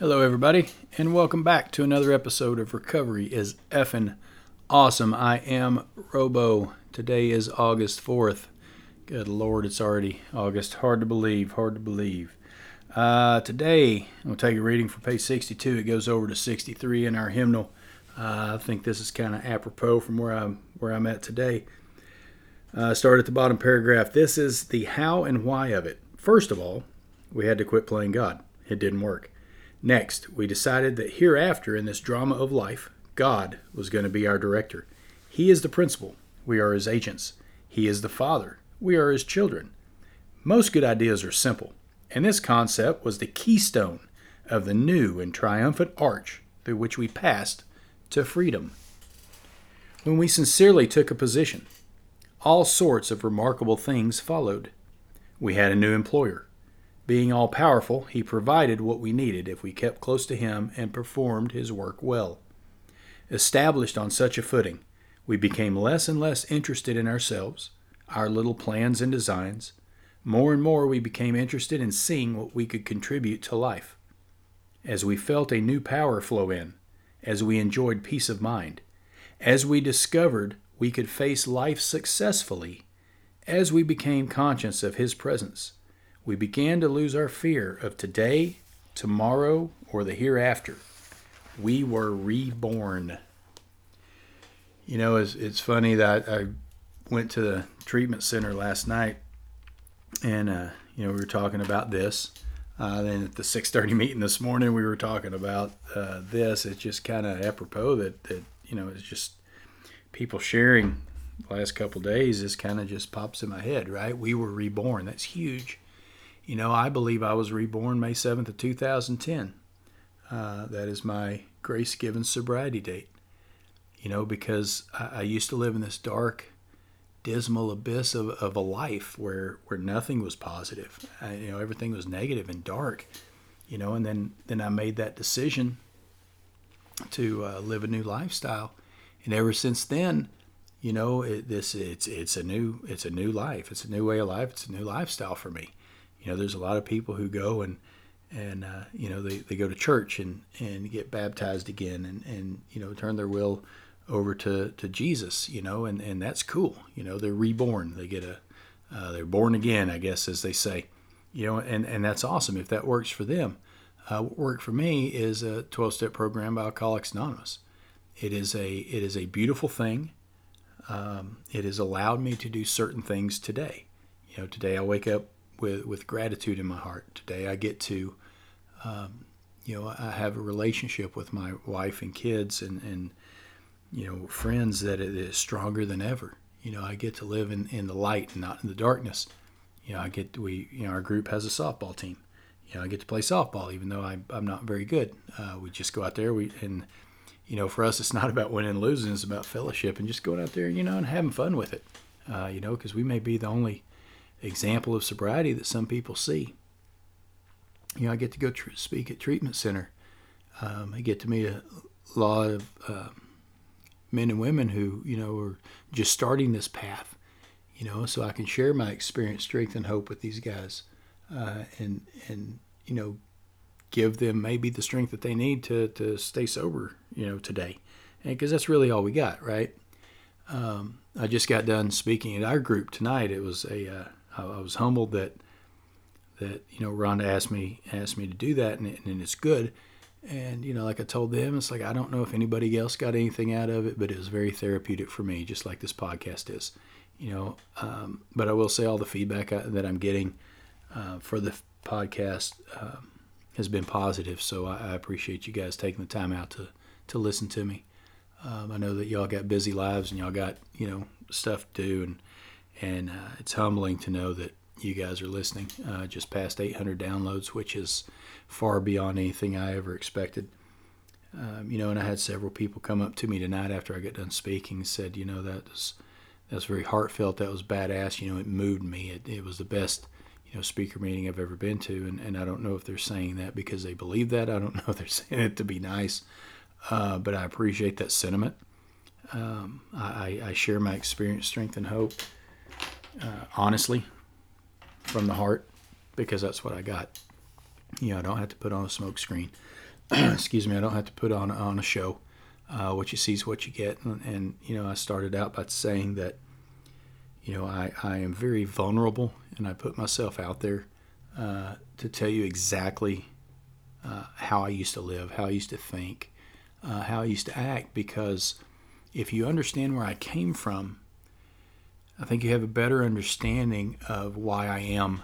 Hello, everybody, and welcome back to another episode of Recovery is Effin' Awesome. I am Robo. Today is August 4th. Good Lord, it's already August. Hard to believe, hard to believe. Uh, today, I'm going to take a reading for page 62. It goes over to 63 in our hymnal. Uh, I think this is kind of apropos from where I'm, where I'm at today. Uh, start at the bottom paragraph. This is the how and why of it. First of all, we had to quit playing God. It didn't work. Next, we decided that hereafter in this drama of life, God was going to be our director. He is the principal. We are his agents. He is the father. We are his children. Most good ideas are simple, and this concept was the keystone of the new and triumphant arch through which we passed to freedom. When we sincerely took a position, all sorts of remarkable things followed. We had a new employer. Being all powerful, he provided what we needed if we kept close to him and performed his work well. Established on such a footing, we became less and less interested in ourselves, our little plans and designs. More and more, we became interested in seeing what we could contribute to life. As we felt a new power flow in, as we enjoyed peace of mind, as we discovered we could face life successfully, as we became conscious of His presence, we began to lose our fear of today, tomorrow, or the hereafter. We were reborn. You know, it's, it's funny that I went to the treatment center last night, and uh, you know we were talking about this. Uh, then at the 6:30 meeting this morning, we were talking about uh, this. It's just kind of apropos that that you know it's just people sharing the last couple days. This kind of just pops in my head, right? We were reborn. That's huge. You know, I believe I was reborn May 7th of 2010. Uh, that is my grace given sobriety date. You know, because I, I, used to live in this dark, dismal abyss of, of a life where, where nothing was positive. I, you know, everything was negative and dark. You know, and then, then I made that decision to uh, live a new lifestyle. And ever since then, you know, it, this it's it's a new it's a new life. It's a new way of life. It's a new lifestyle for me. You know, there's a lot of people who go and and uh, you know they, they go to church and, and get baptized again and, and you know turn their will over to, to Jesus you know and, and that's cool. You know they're reborn. They get a uh, they're born again I guess as they say. You know and, and that's awesome. If that works for them uh, what worked for me is a 12 step program by Alcoholics Anonymous. It is a it is a beautiful thing. Um, it has allowed me to do certain things today. You know today I wake up with with gratitude in my heart. Today I get to, um, you know, I have a relationship with my wife and kids and and you know friends that is stronger than ever. You know, I get to live in, in the light and not in the darkness. You know, I get we you know our group has a softball team. You know, I get to play softball even though I, I'm not very good. Uh, we just go out there we and you know for us it's not about winning and losing it's about fellowship and just going out there you know and having fun with it. Uh, you know, because we may be the only example of sobriety that some people see. You know, I get to go tr- speak at treatment center. Um, I get to meet a lot of uh, men and women who, you know, are just starting this path. You know, so I can share my experience, strength, and hope with these guys, uh, and and you know, give them maybe the strength that they need to to stay sober. You know, today, because that's really all we got, right? Um, I just got done speaking at our group tonight. It was a uh, I, I was humbled that that you know Rhonda asked me asked me to do that, and, and it's good. And you know, like I told them, it's like I don't know if anybody else got anything out of it, but it was very therapeutic for me, just like this podcast is. You know, um, but I will say all the feedback I, that I'm getting uh, for the podcast um, has been positive. So I, I, appreciate you guys taking the time out to to listen to me. Um, I know that y'all got busy lives and y'all got you know stuff to do, and and uh, it's humbling to know that you guys are listening. Uh, just past 800 downloads, which is far beyond anything I ever expected. Um, you know, and I had several people come up to me tonight after I got done speaking and said, you know, that was that's very heartfelt. That was badass. You know, it moved me. It, it was the best, you know, speaker meeting I've ever been to. And, and I don't know if they're saying that because they believe that. I don't know if they're saying it to be nice. Uh, but I appreciate that sentiment. Um, I, I share my experience, strength, and hope uh, honestly from the heart because that's what I got. You know, I don't have to put on a smoke screen. excuse me, I don't have to put on on a show. Uh, what you see is what you get, and, and, you know, I started out by saying that, you know, I, I am very vulnerable, and I put myself out there uh, to tell you exactly uh, how I used to live, how I used to think, uh, how I used to act, because if you understand where I came from, I think you have a better understanding of why I am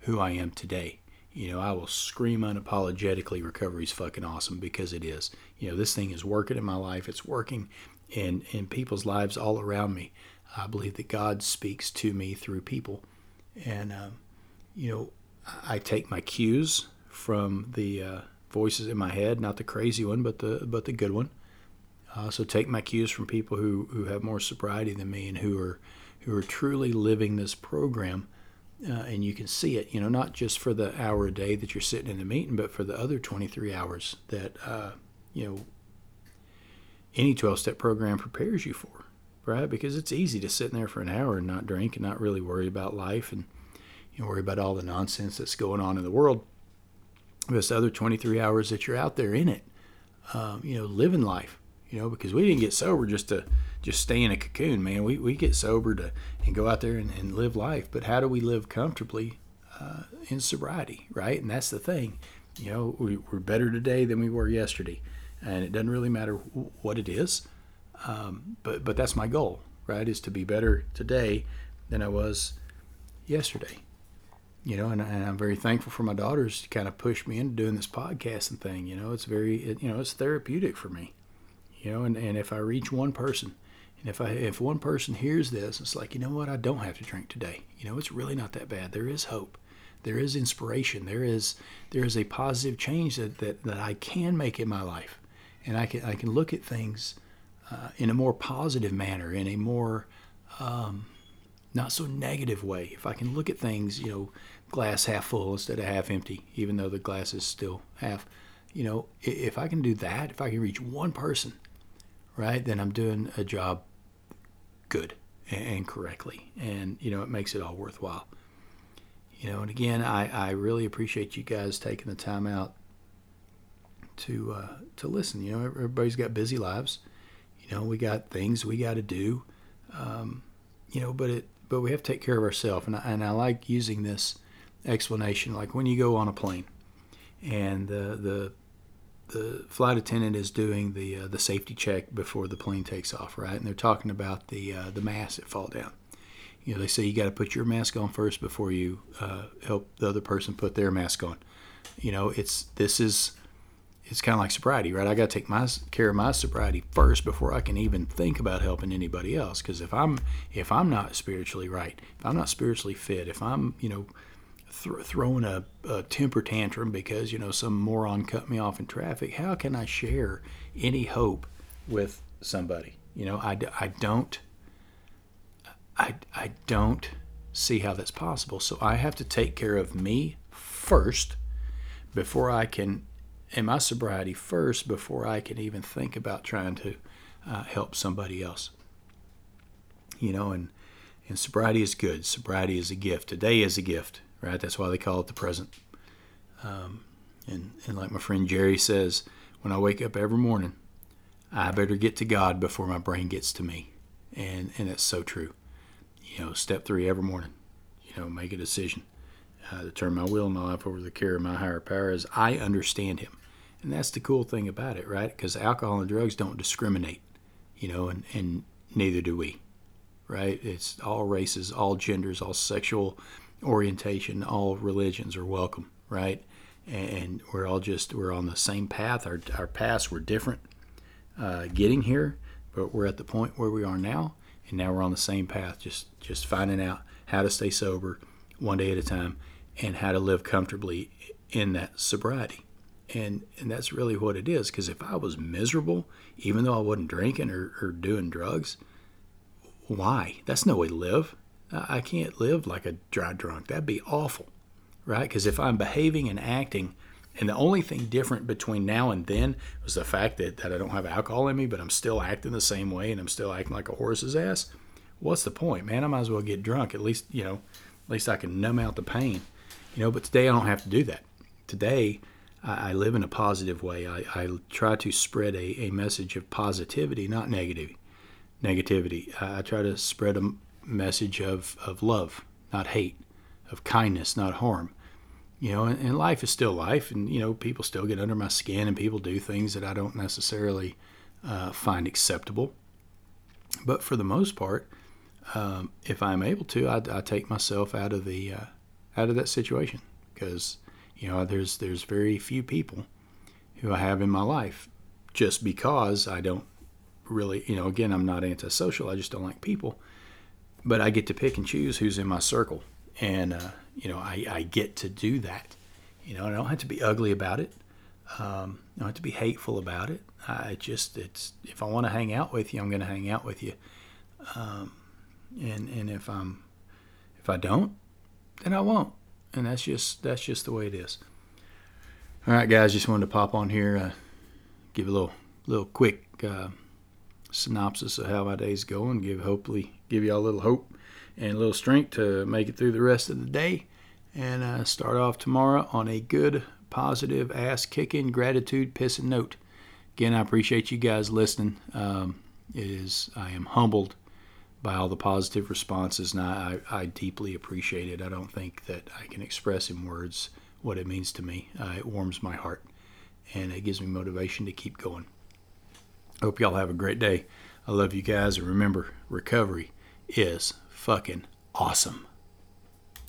who I am today. You know, I will scream unapologetically recovery's fucking awesome because it is. You know, this thing is working in my life. It's working in, in people's lives all around me. I believe that God speaks to me through people. And, um, you know, I take my cues from the uh, voices in my head, not the crazy one, but the but the good one. Uh, so take my cues from people who, who have more sobriety than me and who are who are truly living this program uh, and you can see it, you know, not just for the hour a day that you're sitting in the meeting, but for the other 23 hours that, uh, you know, any 12 step program prepares you for, right? Because it's easy to sit in there for an hour and not drink and not really worry about life and, you know, worry about all the nonsense that's going on in the world. The other 23 hours that you're out there in it, um, you know, living life, you know, because we didn't get sober just to, just stay in a cocoon, man. We, we get sober to and go out there and, and live life, but how do we live comfortably uh, in sobriety, right? And that's the thing. You know, we, we're better today than we were yesterday, and it doesn't really matter what it is. Um, but but that's my goal, right? Is to be better today than I was yesterday. You know, and, and I'm very thankful for my daughters to kind of push me into doing this podcasting thing. You know, it's very, it, you know, it's therapeutic for me. You know, and, and if I reach one person, and if I if one person hears this, it's like, you know what, I don't have to drink today. You know, it's really not that bad. There is hope. There is inspiration. There is there is a positive change that, that, that I can make in my life. And I can I can look at things uh, in a more positive manner, in a more um, not so negative way. If I can look at things, you know, glass half full instead of half empty, even though the glass is still half, you know, if I can do that, if I can reach one person, right, then I'm doing a job good and correctly. And, you know, it makes it all worthwhile. You know, and again, I, I really appreciate you guys taking the time out to uh, to listen. You know, everybody's got busy lives. You know, we got things we got to do. Um, you know, but it but we have to take care of ourselves. And I, and I like using this explanation, like when you go on a plane, and the the the flight attendant is doing the uh, the safety check before the plane takes off, right? And they're talking about the uh, the masks that fall down. You know, they say you got to put your mask on first before you uh, help the other person put their mask on. You know, it's this is it's kind of like sobriety, right? I got to take my care of my sobriety first before I can even think about helping anybody else. Because if I'm if I'm not spiritually right, if I'm not spiritually fit, if I'm you know th- throwing a, a, temper tantrum because you know some moron cut me off in traffic how can i share any hope with somebody? You know i, I don't I, I don't see how that's possible. So i have to take care of me first before i can in my sobriety first before i can even think about trying to uh, help somebody else. You know and and sobriety is good. Sobriety is a gift. Today is a gift right? That's why they call it the present. Um, and, and like my friend Jerry says, when I wake up every morning, I better get to God before my brain gets to me. And, and that's so true. You know, step three every morning, you know, make a decision uh, to turn my will and my life over to the care of my higher power as I understand Him. And that's the cool thing about it, right? Because alcohol and drugs don't discriminate, you know, and, and neither do we, right? It's all races, all genders, all sexual orientation, all religions are welcome, right? And we're all just we're on the same path. Our our paths were different uh, getting here, but we're at the point where we are now, and now we're on the same path. Just just finding out how to stay sober, one day at a time, and how to live comfortably in that sobriety. And and that's really what it is. Because if I was miserable, even though I wasn't drinking or, or doing drugs, why? That's no way to live. I can't live like a dry drunk. That'd be awful, right? Because if I'm behaving and acting, and the only thing different between now and then was the fact that, that I don't have alcohol in me, but I'm still acting the same way and I'm still acting like a horse's ass. What's the point, man? I might as well get drunk. At least, you know, at least I can numb out the pain, you know. But today I don't have to do that. Today I, live in a positive way. I, I try to spread a, a message of positivity, not negativity. I, I try to spread a message of, of love, not hate, of kindness, not harm. You know, and, and life is still life, and you know, people still get under my skin, and people do things that I don't necessarily uh, find acceptable. But for the most part, um, if I'm able to, I, I, take myself out of the uh, out of that situation because you know there's there's very few people who I have in my life just because I don't really you know again I'm not antisocial I just don't like people but I get to pick and choose who's in my circle. And uh, you know I, I get to do that. You know I don't have to be ugly about it. Um, I don't have to be hateful about it. I just it's if I want to hang out with you I'm going to hang out with you. Um, and and if I'm if I don't then I won't. And that's just that's just the way it is. All right, guys, just wanted to pop on here, uh, give a little little quick uh, synopsis of how my day's going. Give hopefully give y'all a little hope and a little strength to make it through the rest of the day, and uh, start off tomorrow on a good, positive, ass kicking, gratitude pissing note. Again, I appreciate you guys listening. Um, it is I am humbled by all the positive responses, and I, I, deeply appreciate it. I don't think that I can express in words what it means to me. Uh, it warms my heart, and it gives me motivation to keep going. Hope y'all have a great day. I love you guys, and remember, recovery is fucking awesome.